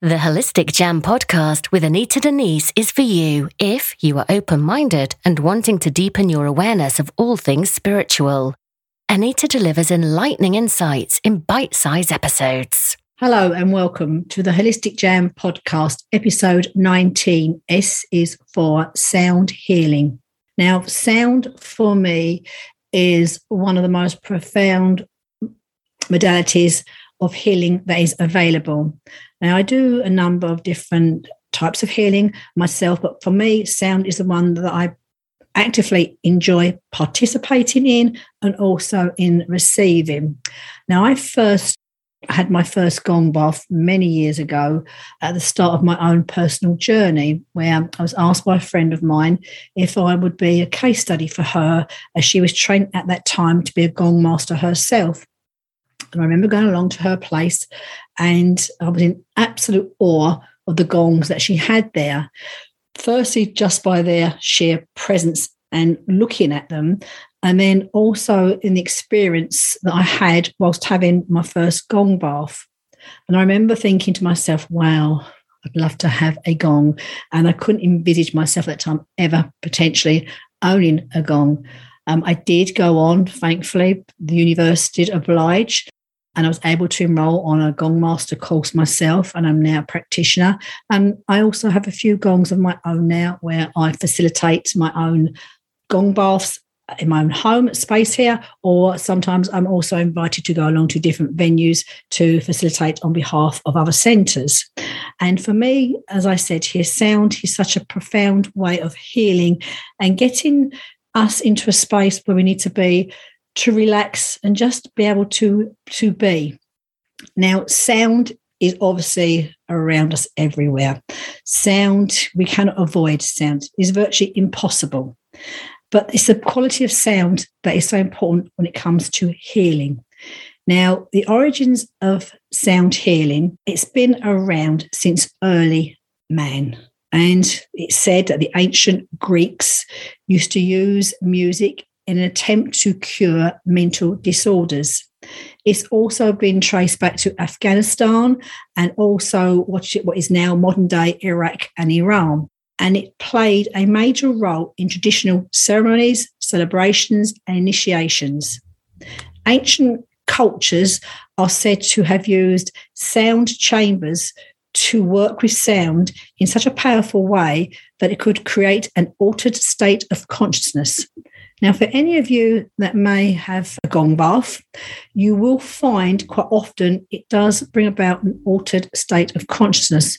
The Holistic Jam podcast with Anita Denise is for you if you are open minded and wanting to deepen your awareness of all things spiritual. Anita delivers enlightening insights in bite sized episodes. Hello and welcome to the Holistic Jam podcast, episode 19. S is for sound healing. Now, sound for me is one of the most profound modalities of healing that is available. Now, I do a number of different types of healing myself, but for me, sound is the one that I actively enjoy participating in and also in receiving. Now, I first had my first gong bath many years ago at the start of my own personal journey, where I was asked by a friend of mine if I would be a case study for her, as she was trained at that time to be a gong master herself. And I remember going along to her place and I was in absolute awe of the gongs that she had there. Firstly, just by their sheer presence and looking at them, and then also in the experience that I had whilst having my first gong bath. And I remember thinking to myself, wow, I'd love to have a gong. And I couldn't envisage myself at that time ever potentially owning a gong. Um, I did go on, thankfully, the universe did oblige and I was able to enroll on a gong master course myself, and I'm now a practitioner. And I also have a few gongs of my own now where I facilitate my own gong baths in my own home space here, or sometimes I'm also invited to go along to different venues to facilitate on behalf of other centres. And for me, as I said here, sound is such a profound way of healing and getting us into a space where we need to be to relax and just be able to to be. Now, sound is obviously around us everywhere. Sound, we cannot avoid sound, is virtually impossible. But it's the quality of sound that is so important when it comes to healing. Now, the origins of sound healing, it's been around since early man. And it's said that the ancient Greeks used to use music in an attempt to cure mental disorders. It's also been traced back to Afghanistan and also what is now modern day Iraq and Iran. And it played a major role in traditional ceremonies, celebrations, and initiations. Ancient cultures are said to have used sound chambers to work with sound in such a powerful way that it could create an altered state of consciousness. Now, for any of you that may have a gong bath, you will find quite often it does bring about an altered state of consciousness.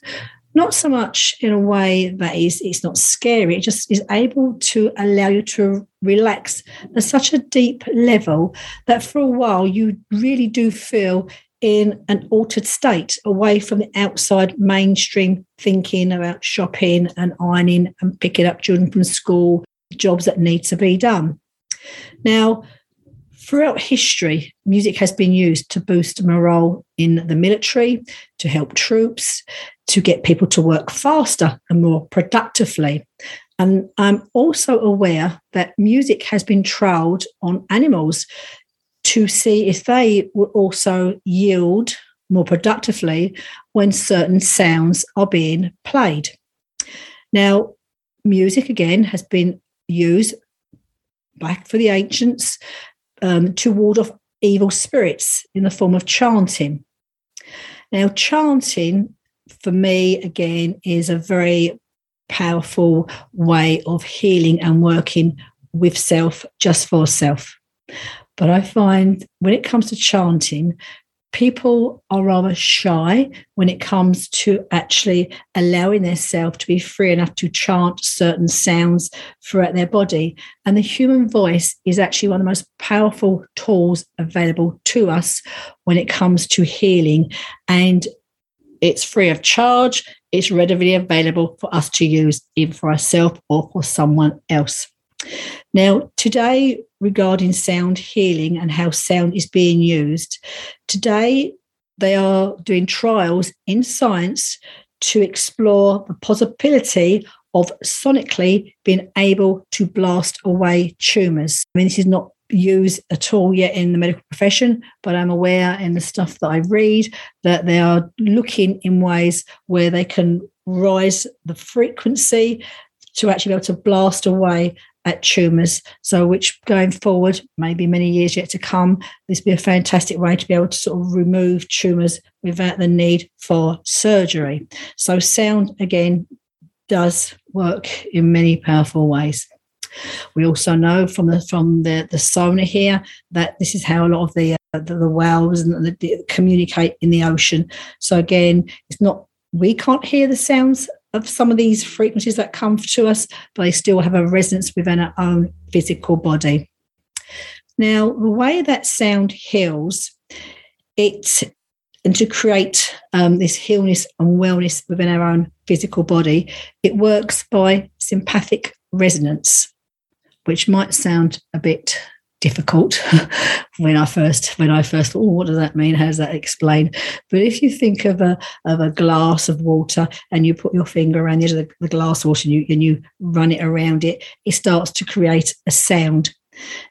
Not so much in a way that is it's not scary, it just is able to allow you to relax at such a deep level that for a while you really do feel in an altered state away from the outside mainstream thinking about shopping and ironing and picking up children from school jobs that need to be done. Now, throughout history, music has been used to boost morale in the military, to help troops, to get people to work faster and more productively. And I'm also aware that music has been trialled on animals to see if they will also yield more productively when certain sounds are being played. Now, music again has been used back for the ancients um, to ward off evil spirits in the form of chanting. Now, chanting for me, again, is a very powerful way of healing and working with self just for self. But I find when it comes to chanting, people are rather shy when it comes to actually allowing themselves to be free enough to chant certain sounds throughout their body. And the human voice is actually one of the most powerful tools available to us when it comes to healing. And it's free of charge, it's readily available for us to use, either for ourselves or for someone else. Now, today, regarding sound healing and how sound is being used, today they are doing trials in science to explore the possibility of sonically being able to blast away tumours. I mean, this is not used at all yet in the medical profession, but I'm aware in the stuff that I read that they are looking in ways where they can rise the frequency to actually be able to blast away at tumours. So, which going forward, maybe many years yet to come, this be a fantastic way to be able to sort of remove tumours without the need for surgery. So, sound again does work in many powerful ways. We also know from the from the the sonar here that this is how a lot of the uh, the, the whales and the, the communicate in the ocean. So again, it's not we can't hear the sounds of some of these frequencies that come to us, but they still have a resonance within our own physical body. Now, the way that sound heals, it and to create um, this healness and wellness within our own physical body, it works by sympathetic resonance, which might sound a bit difficult when I first when I first thought, oh, what does that mean? How does that explain? But if you think of a of a glass of water and you put your finger around the edge of the, the glass water and you and you run it around it, it starts to create a sound.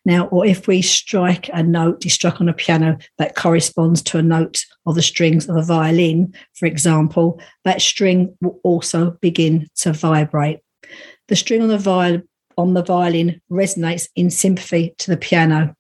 Now, or if we strike a note, is struck on a piano that corresponds to a note of the strings of a violin, for example, that string will also begin to vibrate. The string on the violin on the violin resonates in sympathy to the piano.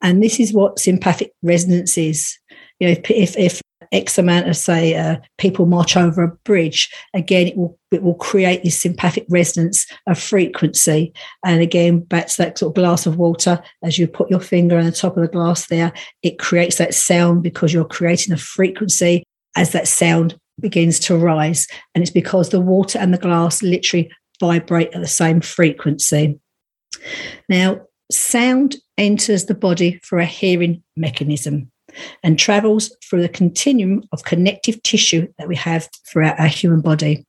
And this is what sympathetic resonance is. You know, if, if, X amount of say uh, people march over a bridge, again it will it will create this sympathetic resonance of frequency. And again, that's that sort of glass of water. As you put your finger on the top of the glass there, it creates that sound because you're creating a frequency as that sound begins to rise. And it's because the water and the glass literally vibrate at the same frequency. Now, sound enters the body through a hearing mechanism and travels through the continuum of connective tissue that we have throughout our human body.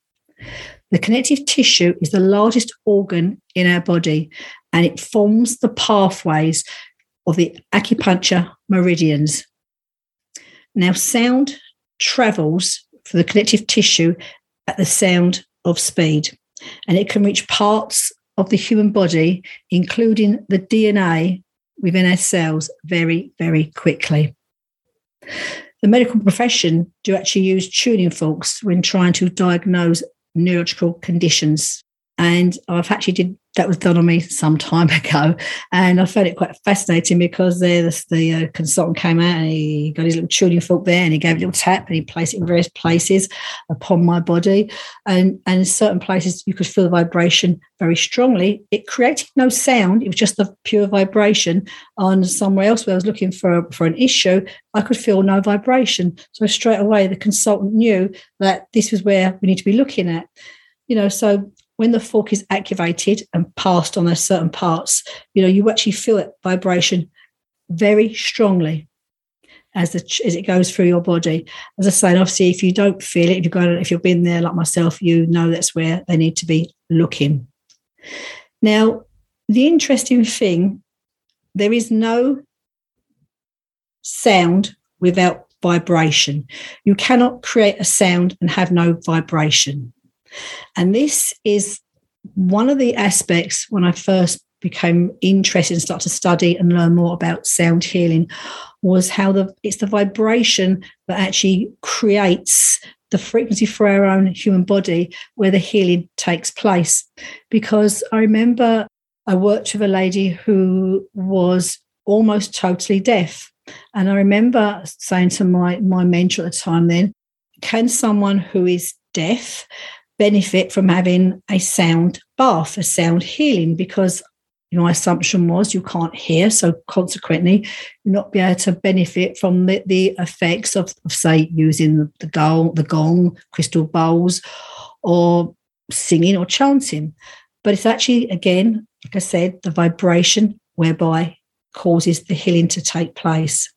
The connective tissue is the largest organ in our body and it forms the pathways of the acupuncture meridians. Now, sound travels through the connective tissue at the sound of speed and it can reach parts of the human body, including the DNA within our cells, very, very quickly. The medical profession do actually use tuning forks when trying to diagnose neurological conditions. And I've actually did that was done on me some time ago, and I found it quite fascinating because the the uh, consultant came out and he got his little tuning fork there and he gave a little tap and he placed it in various places upon my body, and and in certain places you could feel the vibration very strongly. It created no sound; it was just the pure vibration. On somewhere else where I was looking for for an issue, I could feel no vibration. So straight away the consultant knew that this was where we need to be looking at you know so when the fork is activated and passed on those certain parts, you know, you actually feel it vibration very strongly as the, as it goes through your body. As I say, obviously, if you don't feel it, if you've got if you've been there like myself, you know that's where they need to be looking. Now, the interesting thing, there is no sound without vibration. You cannot create a sound and have no vibration. And this is one of the aspects when I first became interested and started to study and learn more about sound healing was how the it's the vibration that actually creates the frequency for our own human body where the healing takes place. Because I remember I worked with a lady who was almost totally deaf. And I remember saying to my, my mentor at the time then, can someone who is deaf benefit from having a sound bath, a sound healing, because you know, my assumption was you can't hear, so consequently, you're not be able to benefit from the, the effects of, of, say, using the gong, the gong, crystal bowls, or singing or chanting. But it's actually, again, like I said, the vibration whereby causes the healing to take place.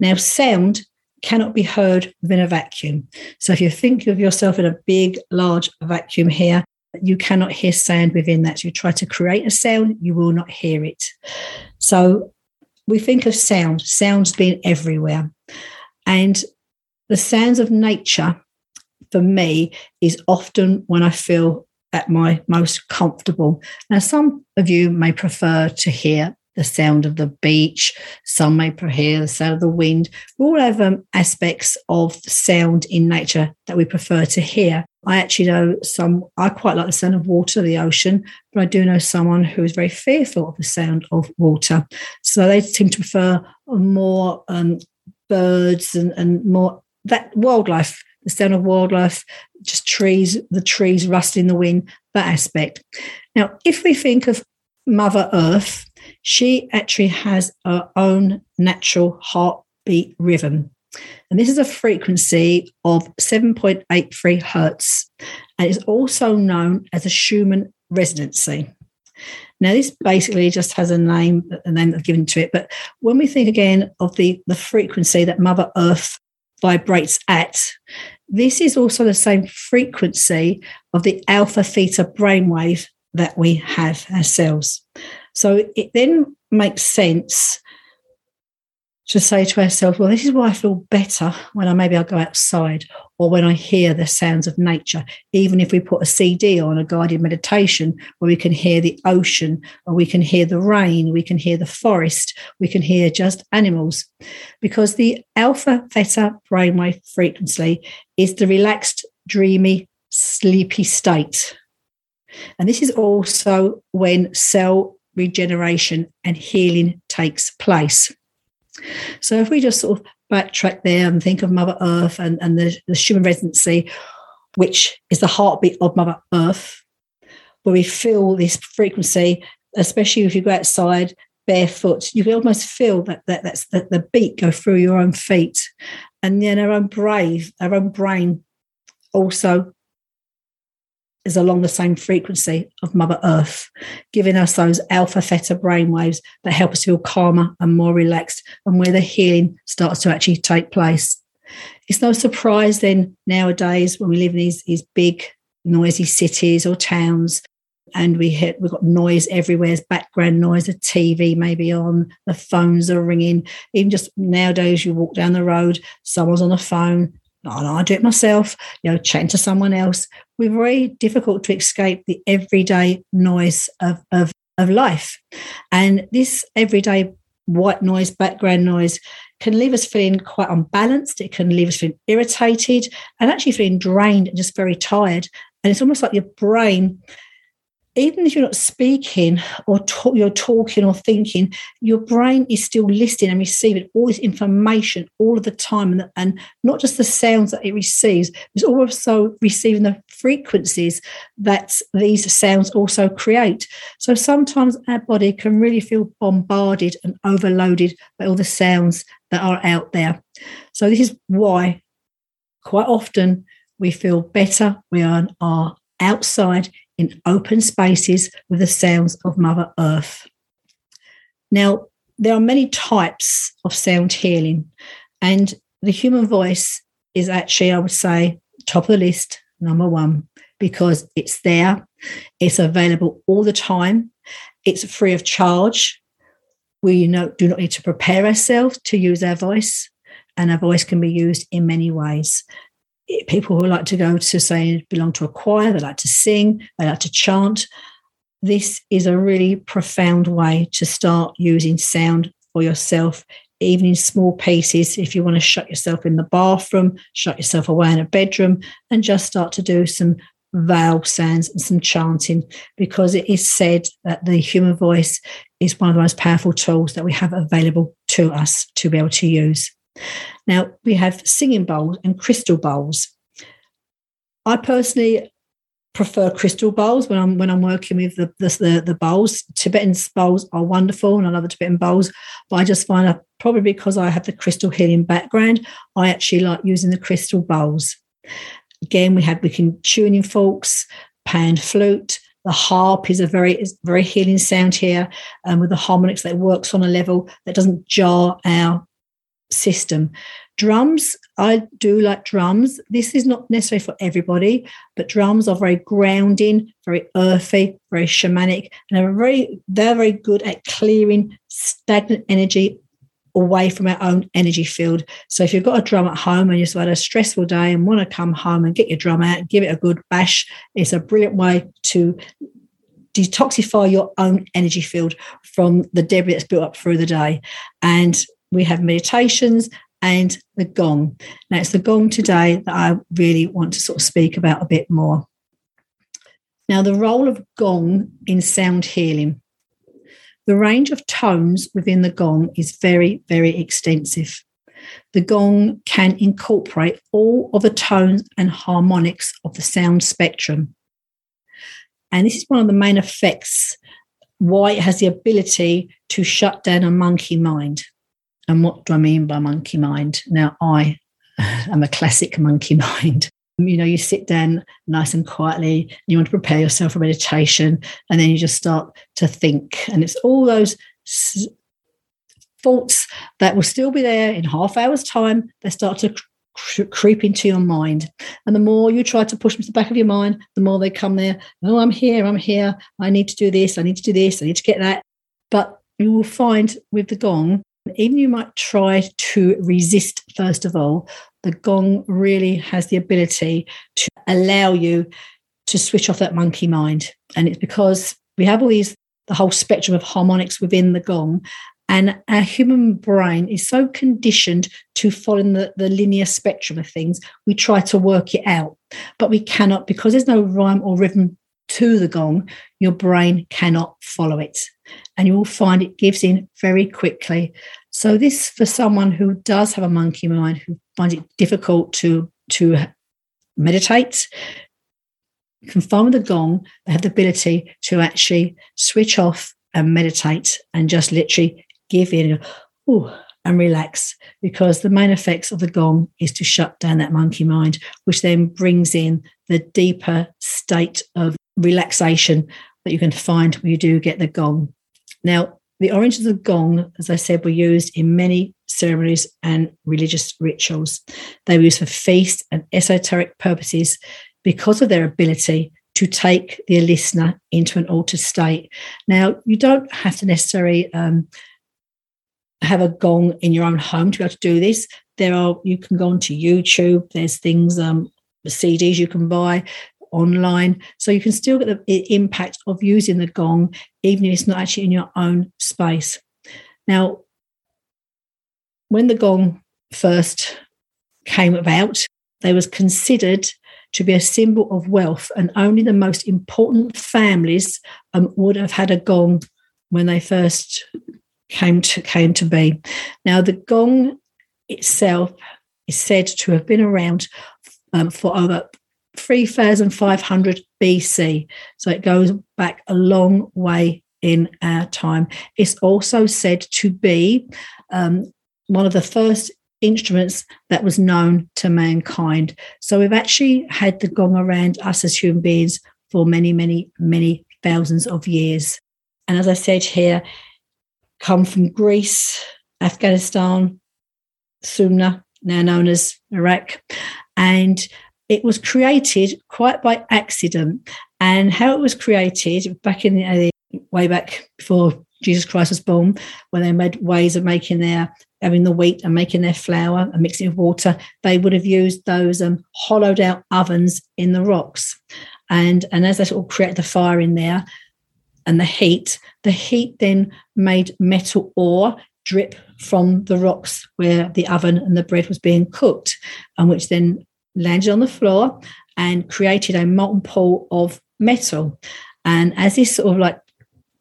Now, sound cannot be heard within a vacuum. So if you think of yourself in a big, large vacuum here, you cannot hear sound within that. You try to create a sound, you will not hear it. So we think of sound, sounds being everywhere. And the sounds of nature for me is often when I feel at my most comfortable. Now, some of you may prefer to hear the sound of the beach. Some may hear the sound of the wind. All have aspects of sound in nature that we prefer to hear. I actually know some, I quite like the sound of water, the ocean, but I do know someone who is very fearful of the sound of water. So they seem to prefer more um, birds and, and more that wildlife, the sound of wildlife, just trees, the trees rustling in the wind, that aspect. Now, if we think of Mother Earth, she actually has her own natural heartbeat rhythm. And this is a frequency of 7.83 hertz, and is also known as a Schumann resonancy. Now, this basically just has a name, a name that's given to it. But when we think again of the, the frequency that Mother Earth vibrates at, this is also the same frequency of the alpha theta brainwave that we have ourselves. So it then makes sense to say to ourselves, well, this is why I feel better when I maybe I go outside or when I hear the sounds of nature. Even if we put a CD on a guided meditation where we can hear the ocean or we can hear the rain, we can hear the forest, we can hear just animals. Because the alpha theta brainwave frequency is the relaxed, dreamy, sleepy state. And this is also when cell regeneration and healing takes place. So if we just sort of backtrack there and think of Mother Earth and, and the, the Schumann resonancy, which is the heartbeat of Mother Earth, where we feel this frequency, especially if you go outside barefoot, you can almost feel that, that that's the, the beat go through your own feet. And then our own brain, our own brain also is along the same frequency of Mother Earth, giving us those alpha theta brainwaves that help us feel calmer and more relaxed, and where the healing starts to actually take place. It's no surprise then nowadays when we live in these, these big, noisy cities or towns, and we hit we've got noise everywhere, there's background noise, the TV may be on, the phones are ringing. Even just nowadays, you walk down the road, someone's on the phone, and I do it myself, you know, chatting to someone else. We're very difficult to escape the everyday noise of, of, of life. And this everyday white noise, background noise, can leave us feeling quite unbalanced. It can leave us feeling irritated and actually feeling drained and just very tired. And it's almost like your brain even if you're not speaking or you're talking or thinking, your brain is still listening and receiving all this information all of the time, and, and not just the sounds that it receives, it's also receiving the frequencies that these sounds also create. So sometimes our body can really feel bombarded and overloaded by all the sounds that are out there. So this is why quite often we feel better. We are outside in open spaces with the sounds of Mother Earth. Now, there are many types of sound healing, and the human voice is actually, I would say, top of the list, number one, because it's there, it's available all the time, it's free of charge. We do not need to prepare ourselves to use our voice, and our voice can be used in many ways people who like to go to say belong to a choir, they like to sing, they like to chant. This is a really profound way to start using sound for yourself, even in small pieces. If you want to shut yourself in the bathroom, shut yourself away in a bedroom, and just start to do some vowel sounds and some chanting, because it is said that the human voice is one of the most powerful tools that we have available to us to be able to use. Now, we have singing bowls and crystal bowls. I personally prefer crystal bowls when I'm when I'm working with the the, the bowls. Tibetan bowls are wonderful, and I love the Tibetan bowls. But I just find that probably because I have the crystal healing background, I actually like using the crystal bowls. Again, we have we can tuning forks, pan flute. The harp is a very is very healing sound here, and um, with the harmonics that works on a level that doesn't jar our system. Drums, I do like drums. This is not necessarily for everybody, but drums are very grounding, very earthy, very shamanic, and are very they're very good at clearing stagnant energy away from our own energy field. So if you've got a drum at home and you've had a stressful day and want to come home and get your drum out, give it a good bash, it's a brilliant way to detoxify your own energy field from the debris that's built up through the day. And we have meditations and the gong. Now, it's the gong today that I really want to sort of speak about a bit more. Now, the role of gong in sound healing. The range of tones within the gong is very, very extensive. The gong can incorporate all of the tones and harmonics of the sound spectrum. And this is one of the main effects why it has the ability to shut down a monkey mind. And what do I mean by monkey mind? Now, I am a classic monkey mind. You know, you sit down nice and quietly, you want to prepare yourself for meditation, and then you just start to think. And it's all those thoughts that will still be there in half hour's time, they start to creep into your mind. And the more you try to push them to the back of your mind, the more they come there. Oh, I'm here, I'm here. I need to do this, I need to do this, I need to get that. But you will find with the gong, even you might try to resist, first of all, the gong really has the ability to allow you to switch off that monkey mind. And it's because we have all these, the whole spectrum of harmonics within the gong. And our human brain is so conditioned to follow the, the linear spectrum of things, we try to work it out. But we cannot, because there's no rhyme or rhythm to the gong, your brain cannot follow it. And you will find it gives in very quickly. So, this for someone who does have a monkey mind, who finds it difficult to, to meditate, can find the gong, they have the ability to actually switch off and meditate and just literally give in ooh, and relax because the main effects of the gong is to shut down that monkey mind, which then brings in the deeper state of relaxation that you can find when you do get the gong. Now, the origins of the gong, as I said, were used in many ceremonies and religious rituals. They were used for feast and esoteric purposes because of their ability to take the listener into an altered state. Now, you don't have to necessarily um, have a gong in your own home to be able to do this. There are you can go onto YouTube. There's things um, CDs you can buy online, so you can still get the impact of using the gong, even if it's not actually in your own space. Now, when the gong first came about, they was considered to be a symbol of wealth, and only the most important families um, would have had a gong when they first came to came to be. Now, the gong itself is said to have been around um, for over 3,500 BC. So it goes back a long way in our time. It's also said to be um, one of the first instruments that was known to mankind. So we've actually had the gong around us as human beings for many, many, many thousands of years. And as I said here, come from Greece, Afghanistan, Sumer, now known as Iraq. And it was created quite by accident. And how it was created back in the way back before Jesus Christ was born, when they made ways of making their having the wheat and making their flour and mixing it with water, they would have used those um, hollowed out ovens in the rocks. And, and as they sort of create the fire in there, and the heat, the heat then made metal ore drip from the rocks where the oven and the bread was being cooked, and which then landed on the floor and created a molten pool of metal. And as this sort of like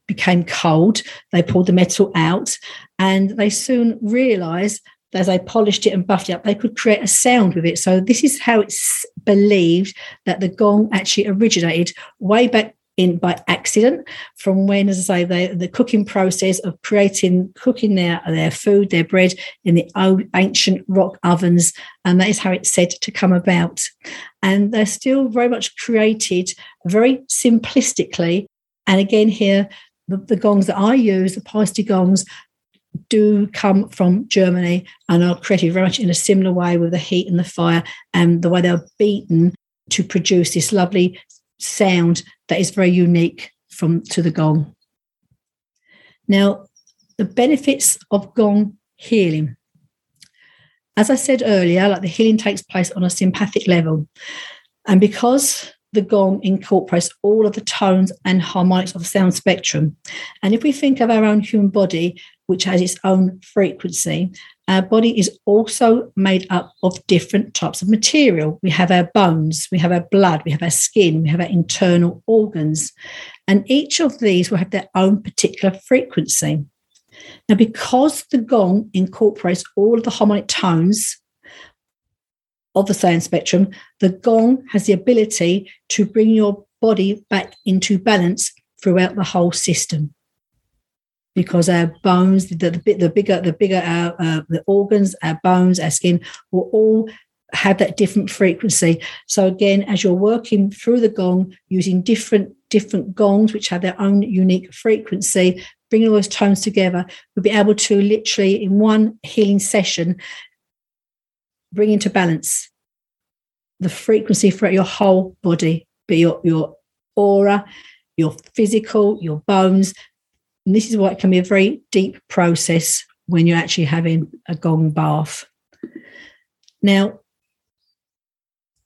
became cold, they pulled the metal out and they soon realized that as they polished it and buffed it up, they could create a sound with it. So this is how it's believed that the gong actually originated way back in by accident from when, as I say, the, the cooking process of creating, cooking their, their food, their bread in the old ancient rock ovens. And that is how it's said to come about. And they're still very much created very simplistically. And again, here, the, the gongs that I use, the Paiste gongs, do come from Germany and are created very much in a similar way with the heat and the fire and the way they're beaten to produce this lovely sound that is very unique from to the gong. Now, the benefits of gong healing. As I said earlier, like the healing takes place on a sympathetic level. And because the gong incorporates all of the tones and harmonics of the sound spectrum. And if we think of our own human body, which has its own frequency, our body is also made up of different types of material. We have our bones, we have our blood, we have our skin, we have our internal organs. And each of these will have their own particular frequency. Now, because the gong incorporates all of the harmonic tones of the sound spectrum, the gong has the ability to bring your body back into balance throughout the whole system. Because our bones, the, the, the bigger, the bigger our uh, the organs, our bones, our skin will all have that different frequency. So again, as you're working through the gong using different different gongs which have their own unique frequency, bringing all those tones together, we'll be able to literally in one healing session bring into balance the frequency throughout your whole body, but your, your aura, your physical, your bones. And this is why it can be a very deep process when you're actually having a gong bath. Now,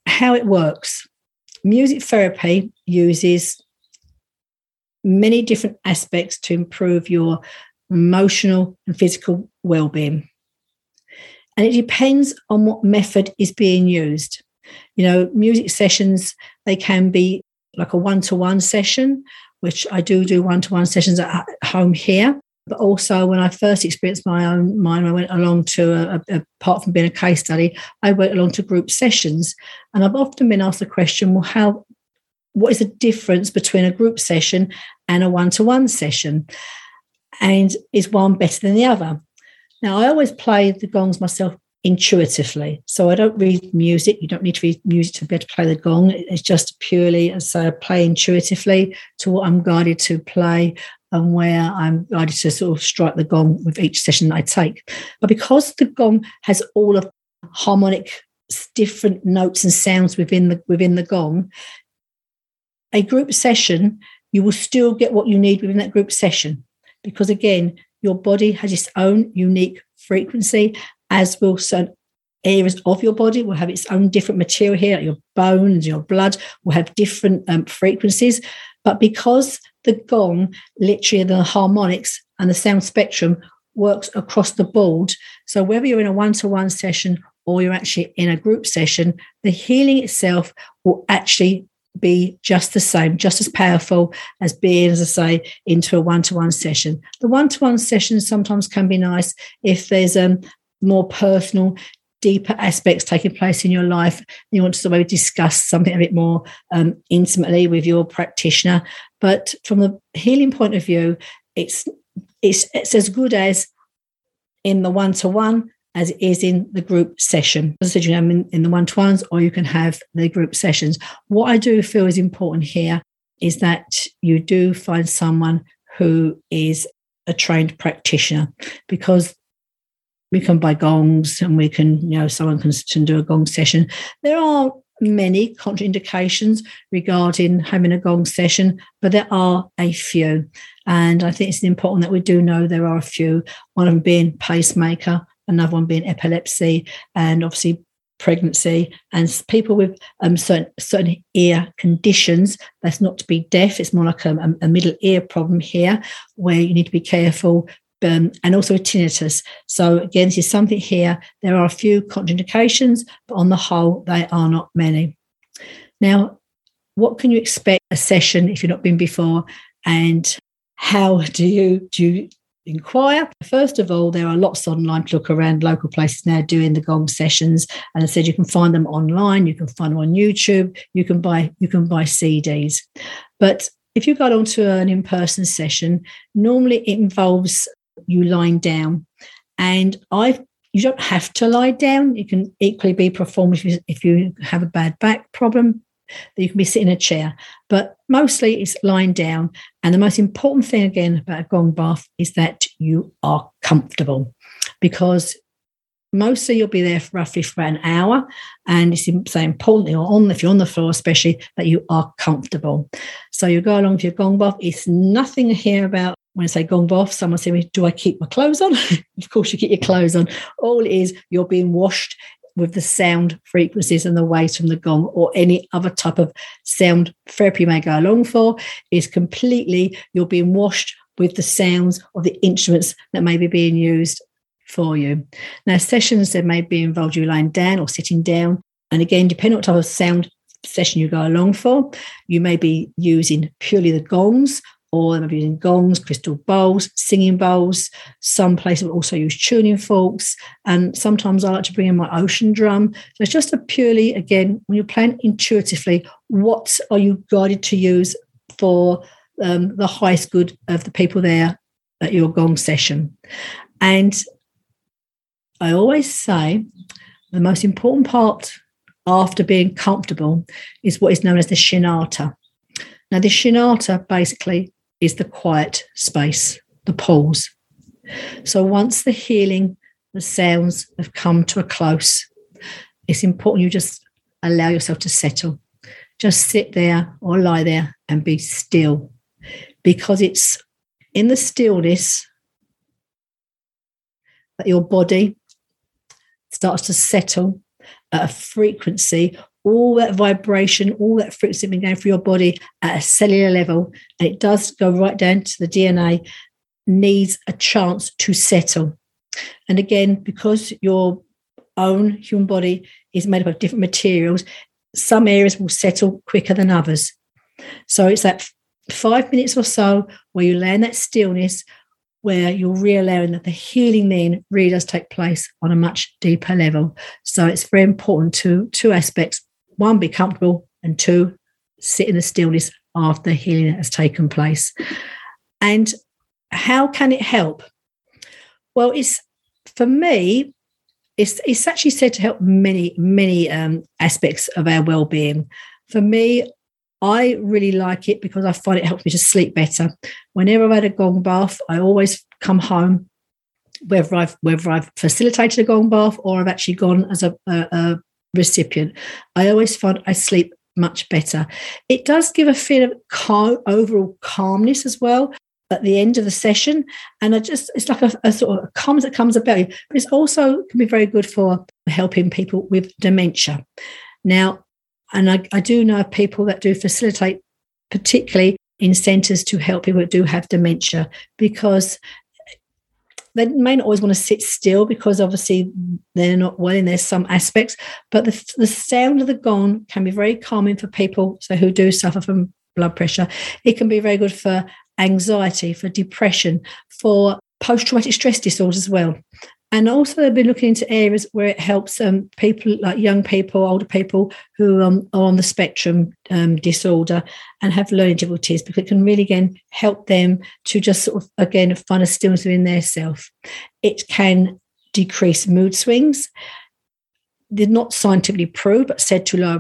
how it works music therapy uses many different aspects to improve your emotional and physical well-being and it depends on what method is being used. You know, music sessions, they can be like a one to one session, which I do do one to one sessions at home here. But also, when I first experienced my own mind, I went along to, a, a, apart from being a case study, I went along to group sessions. And I've often been asked the question, well, how, what is the difference between a group session and a one to one session? And is one better than the other? Now, I always play the gongs myself intuitively. So I don't read music. You don't need to read music to be able to play the gong. It's just purely as I play intuitively to what I'm guided to play and where I'm guided to sort of strike the gong with each session I take. But because the gong has all of harmonic different notes and sounds within the within the gong, a group session, you will still get what you need within that group session. Because again, your body has its own unique frequency, as will certain areas of your body will have its own different material here. Your bones, your blood will have different um, frequencies. But because the gong, literally the harmonics and the sound spectrum works across the board, so whether you're in a one to one session or you're actually in a group session, the healing itself will actually be just the same, just as powerful as being, as I say, into a one to one session. The one to one session sometimes can be nice if there's um, more personal, deeper aspects taking place in your life. You want to sort of discuss something a bit more um, intimately with your practitioner. But from the healing point of view, it's it's, it's as good as in the one to one as it is in the group session. As I said, you know, in, in the one to ones, or you can have the group sessions. What I do feel is important here is that you do find someone who is a trained practitioner because we can buy gongs and we can, you know, someone can, can do a gong session. There are many contraindications regarding having a gong session, but there are a few. And I think it's important that we do know there are a few, one of them being pacemaker, another one being epilepsy, and obviously pregnancy and people with um, certain, certain ear conditions. That's not to be deaf, it's more like a, a middle ear problem here where you need to be careful. Um, and also tinnitus. So, again, this is something here. There are a few contraindications, but on the whole, they are not many. Now, what can you expect a session if you've not been before? And how do you do you inquire. First of all, there are lots online to look around local places now doing the gong sessions. And I said you can find them online, you can find them on YouTube, you can buy you can buy CDs. But if you go on to an in-person session, normally it involves you lying down. And I've you don't have to lie down. You can equally be performed if you, if you have a bad back problem you can be sitting in a chair. But mostly it's lying down. And the most important thing, again, about a gong bath is that you are comfortable because mostly you'll be there for roughly for an hour. And it's so important you're on if you're on the floor, especially that you are comfortable. So you go along with your gong bath. It's nothing here about when I say gong bath, someone say, Do I keep my clothes on? of course, you keep your clothes on. All is, you're being washed with the sound frequencies and the waves from the gong or any other type of sound therapy you may go along for is completely you're being washed with the sounds of the instruments that may be being used for you. Now, sessions that may be involved you lying down or sitting down. And again, depending on what type of sound session you go along for, you may be using purely the gongs or they may be using gongs, crystal bowls, singing bowls. Some places will also use tuning forks. And sometimes I like to bring in my ocean drum. So it's just a purely, again, when you're playing intuitively, what are you guided to use for um, the highest good of the people there at your gong session? And I always say the most important part after being comfortable is what is known as the shinata. Now, the shinata basically is the quiet space, the pause. So once the healing, the sounds have come to a close, it's important you just allow yourself to settle. Just sit there or lie there and be still because it's in the stillness that your body starts to settle at a frequency, all that vibration, all that frequency been going through your body at a cellular level, and it does go right down to the DNA, needs a chance to settle. And again, because your own human body is made up of different materials, some areas will settle quicker than others. So it's that five minutes or so where you in that stillness where you're re-allowing that the healing then really does take place on a much deeper level. So it's very important to two aspects: one, be comfortable, and two, sit in the stillness after healing has taken place. And how can it help? Well, it's for me, it's it's actually said to help many many um, aspects of our well-being. For me, I really like it because I find it helps me to sleep better. Whenever I've had a gong bath, I always come home, whether I've whether I've facilitated a gong bath or I've actually gone as a, a, a recipient. I always find I sleep much better. It does give a feel of overall calmness as well at the end of the session. And I just, it's like a, a sort of calmness that comes about you, but it's also can be very good for helping people with dementia. Now, and I, I do know people that do facilitate, particularly in centres to help people that do have dementia, because they may not always want to sit still because obviously they're not well in there's some aspects but the, the sound of the gong can be very calming for people so who do suffer from blood pressure. It can be very good for anxiety for depression for post-traumatic stress disorders as well and also, they've been looking into areas where it helps um, people like young people, older people who um, are on the spectrum um, disorder and have learning difficulties, because it can really, again, help them to just sort of, again, find a stillness within their self. It can decrease mood swings. They're not scientifically proved, but said to lower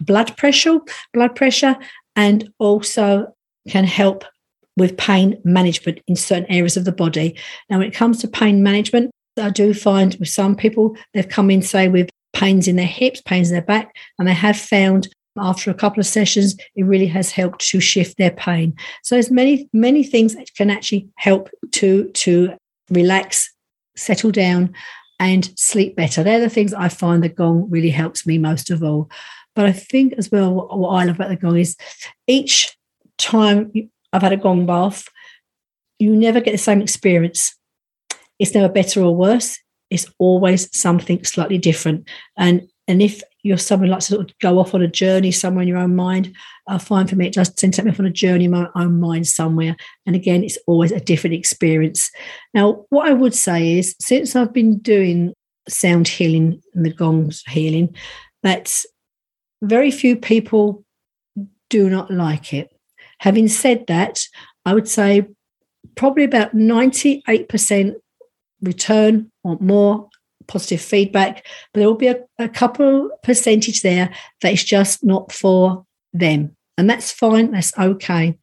blood pressure, blood pressure, and also can help with pain management in certain areas of the body. Now, when it comes to pain management, I do find with some people, they've come in, say, with pains in their hips, pains in their back, and they have found after a couple of sessions, it really has helped to shift their pain. So there's many, many things that can actually help to to relax, settle down, and sleep better. They're the things I find the gong really helps me most of all. But I think as well, what I love about the gong is each time I've had a gong bath, you never get the same experience it's never better or worse. It's always something slightly different. And and if you're someone who likes to sort of go off on a journey somewhere in your own mind, uh, I find for me it does tend to take me off on a journey in my own mind somewhere. And again, it's always a different experience. Now, what I would say is since I've been doing sound healing and the gongs healing, that very few people do not like it. Having said that, I would say probably about 98% return, want more positive feedback, but there will be a, a couple percentage there that is just not for them. And that's fine, that's okay.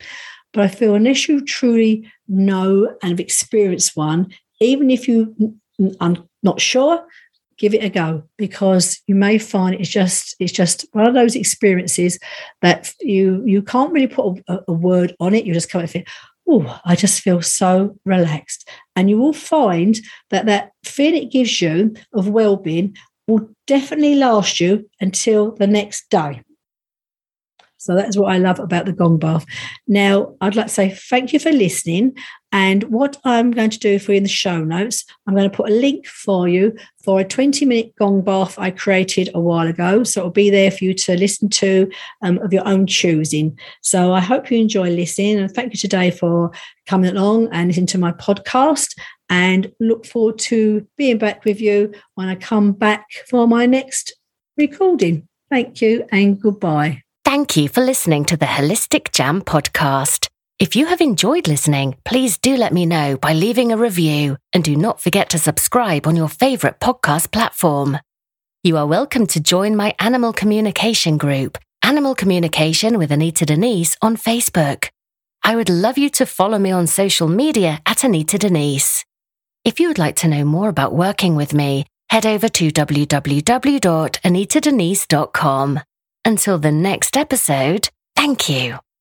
But I feel unless you truly know and have experienced one, even if you are not sure, give it a go because you may find it's just it's just one of those experiences that you you can't really put a, a word on it. You just come and think, oh, I just feel so relaxed. And you will find that that feeling it gives you of well being will definitely last you until the next day. So that's what I love about the gong bath. Now, I'd like to say thank you for listening. And what I'm going to do for you in the show notes, I'm going to put a link for you for a 20 minute gong bath I created a while ago. So it'll be there for you to listen to um, of your own choosing. So I hope you enjoy listening. And thank you today for coming along and listening to my podcast. And look forward to being back with you when I come back for my next recording. Thank you and goodbye. Thank you for listening to the Holistic Jam podcast. If you have enjoyed listening, please do let me know by leaving a review and do not forget to subscribe on your favorite podcast platform. You are welcome to join my animal communication group, Animal Communication with Anita Denise on Facebook. I would love you to follow me on social media at Anita Denise. If you would like to know more about working with me, head over to www.anitadenise.com. Until the next episode, thank you.